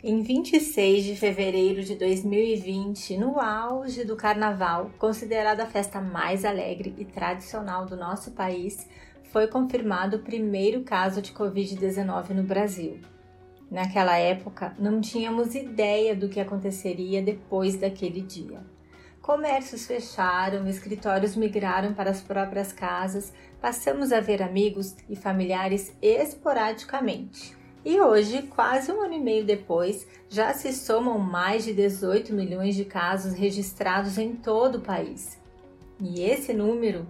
Em 26 de fevereiro de 2020, no auge do carnaval, considerada a festa mais alegre e tradicional do nosso país, foi confirmado o primeiro caso de Covid-19 no Brasil. Naquela época, não tínhamos ideia do que aconteceria depois daquele dia. Comércios fecharam, escritórios migraram para as próprias casas, passamos a ver amigos e familiares esporadicamente. E hoje, quase um ano e meio depois, já se somam mais de 18 milhões de casos registrados em todo o país. E esse número,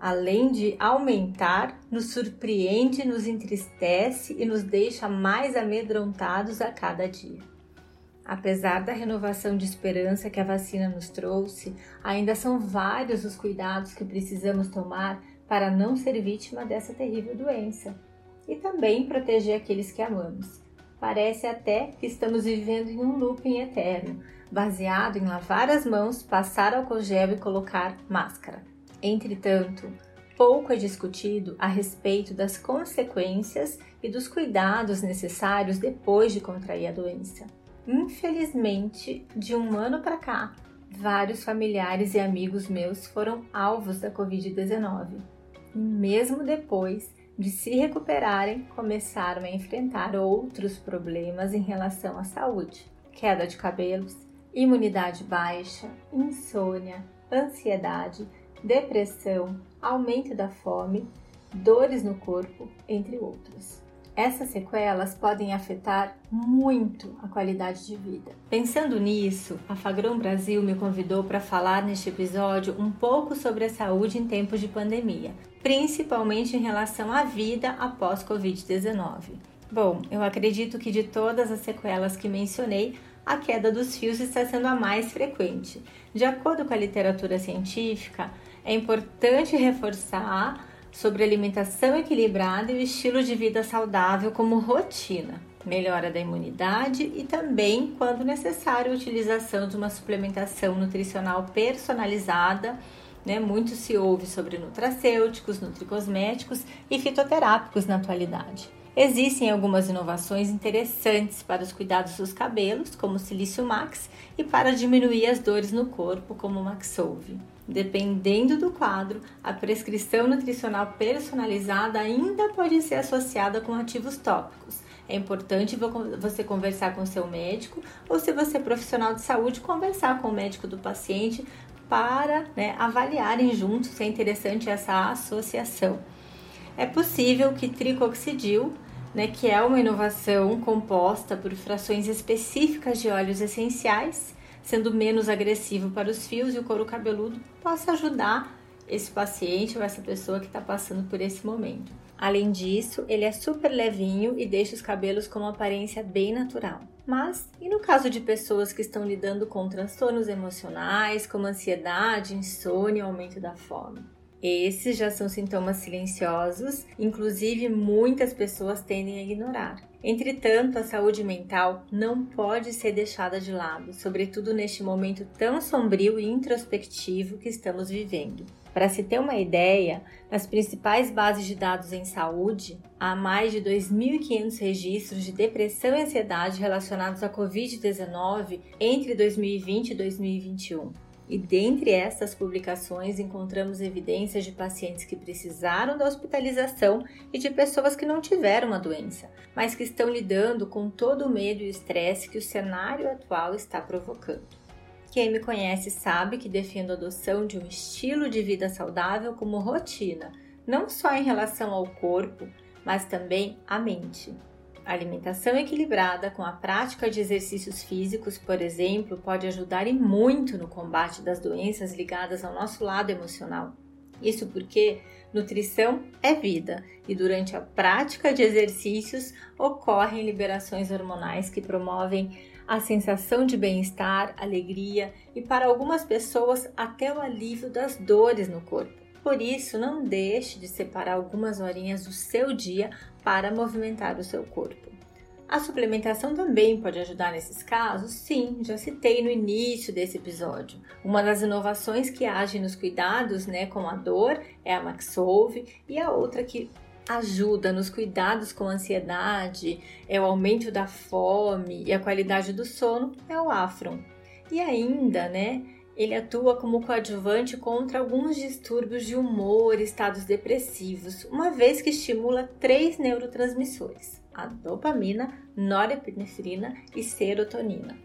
além de aumentar, nos surpreende, nos entristece e nos deixa mais amedrontados a cada dia. Apesar da renovação de esperança que a vacina nos trouxe, ainda são vários os cuidados que precisamos tomar para não ser vítima dessa terrível doença e também proteger aqueles que amamos. Parece até que estamos vivendo em um looping eterno, baseado em lavar as mãos, passar álcool gel e colocar máscara. Entretanto, pouco é discutido a respeito das consequências e dos cuidados necessários depois de contrair a doença. Infelizmente, de um ano para cá, vários familiares e amigos meus foram alvos da Covid-19. E mesmo depois, de se recuperarem, começaram a enfrentar outros problemas em relação à saúde: queda de cabelos, imunidade baixa, insônia, ansiedade, depressão, aumento da fome, dores no corpo, entre outros. Essas sequelas podem afetar muito a qualidade de vida. Pensando nisso, a Fagron Brasil me convidou para falar neste episódio um pouco sobre a saúde em tempos de pandemia, principalmente em relação à vida após Covid-19. Bom, eu acredito que de todas as sequelas que mencionei, a queda dos fios está sendo a mais frequente. De acordo com a literatura científica, é importante reforçar sobre alimentação equilibrada e o estilo de vida saudável como rotina, melhora da imunidade e também, quando necessário, a utilização de uma suplementação nutricional personalizada. Né? Muito se ouve sobre nutracêuticos, nutricosméticos e fitoterápicos na atualidade. Existem algumas inovações interessantes para os cuidados dos cabelos, como o Silício Max, e para diminuir as dores no corpo, como o Maxolve. Dependendo do quadro, a prescrição nutricional personalizada ainda pode ser associada com ativos tópicos. É importante você conversar com seu médico ou, se você é profissional de saúde, conversar com o médico do paciente para né, avaliarem juntos se é interessante essa associação. É possível que tricoxidil, né, que é uma inovação composta por frações específicas de óleos essenciais, sendo menos agressivo para os fios e o couro cabeludo, possa ajudar esse paciente ou essa pessoa que está passando por esse momento. Além disso, ele é super levinho e deixa os cabelos com uma aparência bem natural. Mas e no caso de pessoas que estão lidando com transtornos emocionais, como ansiedade, insônia aumento da fome? Esses já são sintomas silenciosos, inclusive muitas pessoas tendem a ignorar. Entretanto, a saúde mental não pode ser deixada de lado, sobretudo neste momento tão sombrio e introspectivo que estamos vivendo. Para se ter uma ideia, nas principais bases de dados em saúde, há mais de 2.500 registros de depressão e ansiedade relacionados à Covid-19 entre 2020 e 2021. E dentre essas publicações encontramos evidências de pacientes que precisaram da hospitalização e de pessoas que não tiveram a doença, mas que estão lidando com todo o medo e estresse que o cenário atual está provocando. Quem me conhece sabe que defendo a adoção de um estilo de vida saudável como rotina, não só em relação ao corpo, mas também à mente. Alimentação equilibrada com a prática de exercícios físicos, por exemplo, pode ajudar e muito no combate das doenças ligadas ao nosso lado emocional. Isso porque nutrição é vida e durante a prática de exercícios ocorrem liberações hormonais que promovem a sensação de bem-estar, alegria e, para algumas pessoas, até o alívio das dores no corpo. Por isso, não deixe de separar algumas horinhas do seu dia para movimentar o seu corpo. A suplementação também pode ajudar nesses casos? Sim, já citei no início desse episódio. Uma das inovações que age nos cuidados né, com a dor é a Maxolve e a outra que ajuda nos cuidados com a ansiedade, é o aumento da fome e a qualidade do sono é o Afron. E ainda, né, ele atua como coadjuvante contra alguns distúrbios de humor estados depressivos, uma vez que estimula três neurotransmissores: a dopamina, norepinefrina e serotonina.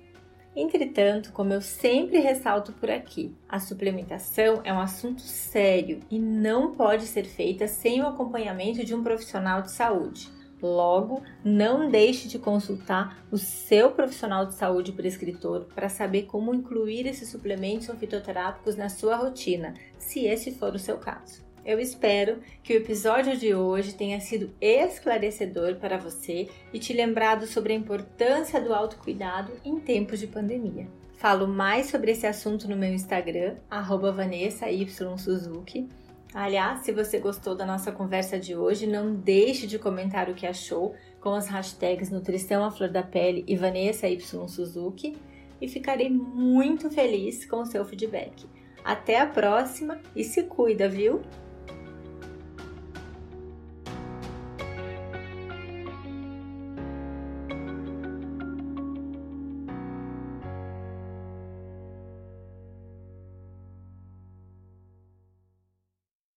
Entretanto, como eu sempre ressalto por aqui, a suplementação é um assunto sério e não pode ser feita sem o acompanhamento de um profissional de saúde. Logo, não deixe de consultar o seu profissional de saúde prescritor para saber como incluir esses suplementos ou fitoterápicos na sua rotina, se esse for o seu caso. Eu espero que o episódio de hoje tenha sido esclarecedor para você e te lembrado sobre a importância do autocuidado em tempos de pandemia. Falo mais sobre esse assunto no meu Instagram, @vanessa_y_suzuki Aliás, se você gostou da nossa conversa de hoje, não deixe de comentar o que achou com as hashtags Nutrição à Flor da Pele e Vanessa Y Suzuki e ficarei muito feliz com o seu feedback. Até a próxima e se cuida, viu?